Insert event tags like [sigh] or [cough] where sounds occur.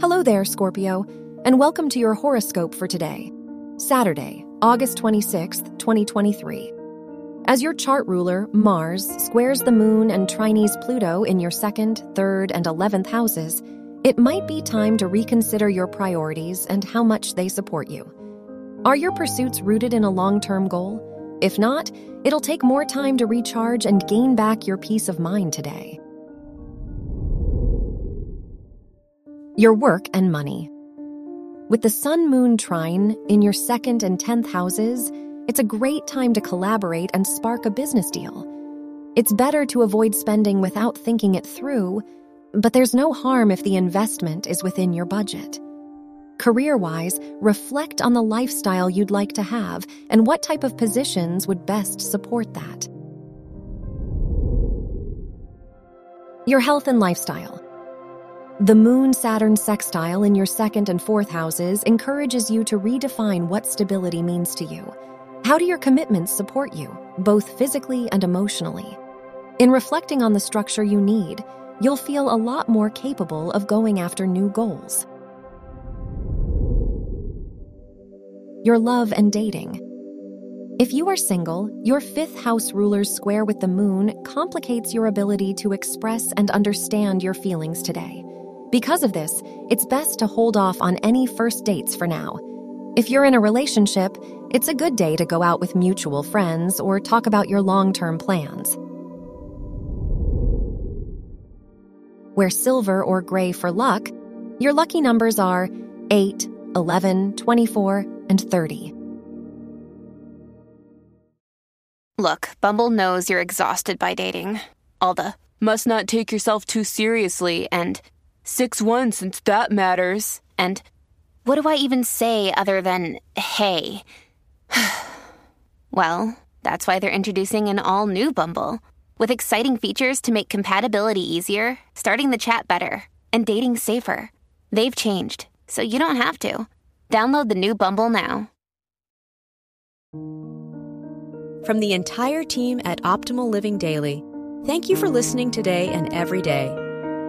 Hello there, Scorpio, and welcome to your horoscope for today, Saturday, August 26th, 2023. As your chart ruler, Mars, squares the moon and trines Pluto in your second, third, and 11th houses, it might be time to reconsider your priorities and how much they support you. Are your pursuits rooted in a long term goal? If not, it'll take more time to recharge and gain back your peace of mind today. Your work and money. With the Sun Moon trine in your second and 10th houses, it's a great time to collaborate and spark a business deal. It's better to avoid spending without thinking it through, but there's no harm if the investment is within your budget. Career wise, reflect on the lifestyle you'd like to have and what type of positions would best support that. Your health and lifestyle. The Moon Saturn sextile in your second and fourth houses encourages you to redefine what stability means to you. How do your commitments support you, both physically and emotionally? In reflecting on the structure you need, you'll feel a lot more capable of going after new goals. Your love and dating. If you are single, your fifth house ruler's square with the moon complicates your ability to express and understand your feelings today. Because of this, it's best to hold off on any first dates for now. If you're in a relationship, it's a good day to go out with mutual friends or talk about your long term plans. Wear silver or gray for luck. Your lucky numbers are 8, 11, 24, and 30. Look, Bumble knows you're exhausted by dating. All the must not take yourself too seriously and 6 1 since that matters. And what do I even say other than hey? [sighs] well, that's why they're introducing an all new Bumble with exciting features to make compatibility easier, starting the chat better, and dating safer. They've changed, so you don't have to. Download the new Bumble now. From the entire team at Optimal Living Daily, thank you for listening today and every day